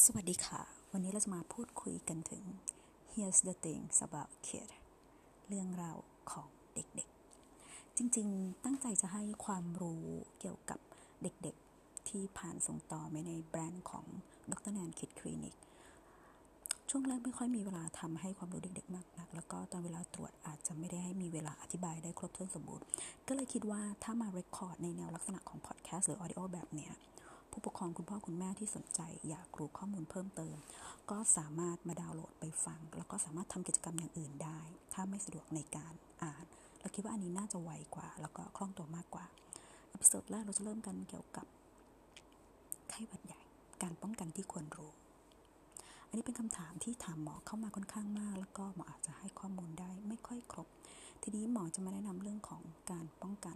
สวัสดีค่ะ วันนี้เราจะมาพูดคุยกันถึง Here's the thing about kid เรื่องราวของเด็กๆ จริงๆ ตั้งใจจะให้ความรู้เกี่ยวกับเด็กๆ ที่ผ่านส่งต่อไปในแบรนด์ของดรแนน Kid Clinic ช่วงแรกไม่ค่อยมีเวลาทำให้ความรู้เด็กๆ มากนัก แล้วก็ตอนเวลาตรวจอาจจะไม่ได้ให้มีเวลาอธิบายได้ครบถ้วนสมบูรณ์ ก็เลยคิดว่าถ้ามา record ในแนวลักษณะของพอดแคสต์หรือ audio แบบเนี้ย ผู้ปกครองคุณพ่อคุณแม่ที่สนใจ อยากรู้ข้อมูลเพิ่มเติม ก็สามารถมาดาวน์โหลดไปฟัง แล้วก็สามารถทำกิจกรรมอย่างอื่นได้ ถ้าไม่สะดวกในการอ่านเราคิดว่าอันนี้น่าจะไวกว่า แล้วก็คล่องตัวมากกว่าอพิโซดแรกเราจะเริ่มกันเกี่ยวกับไข้หวัดใหญ่ การป้องกันที่ควรรู้ อันนี้เป็นคำถามที่ถามหมอเข้ามาค่อนข้างมาก แล้วก็หมออาจจะให้ข้อมูลได้ไม่ค่อยครบ ทีนี้หมอจะมาแนะนำเรื่องของการป้องกัน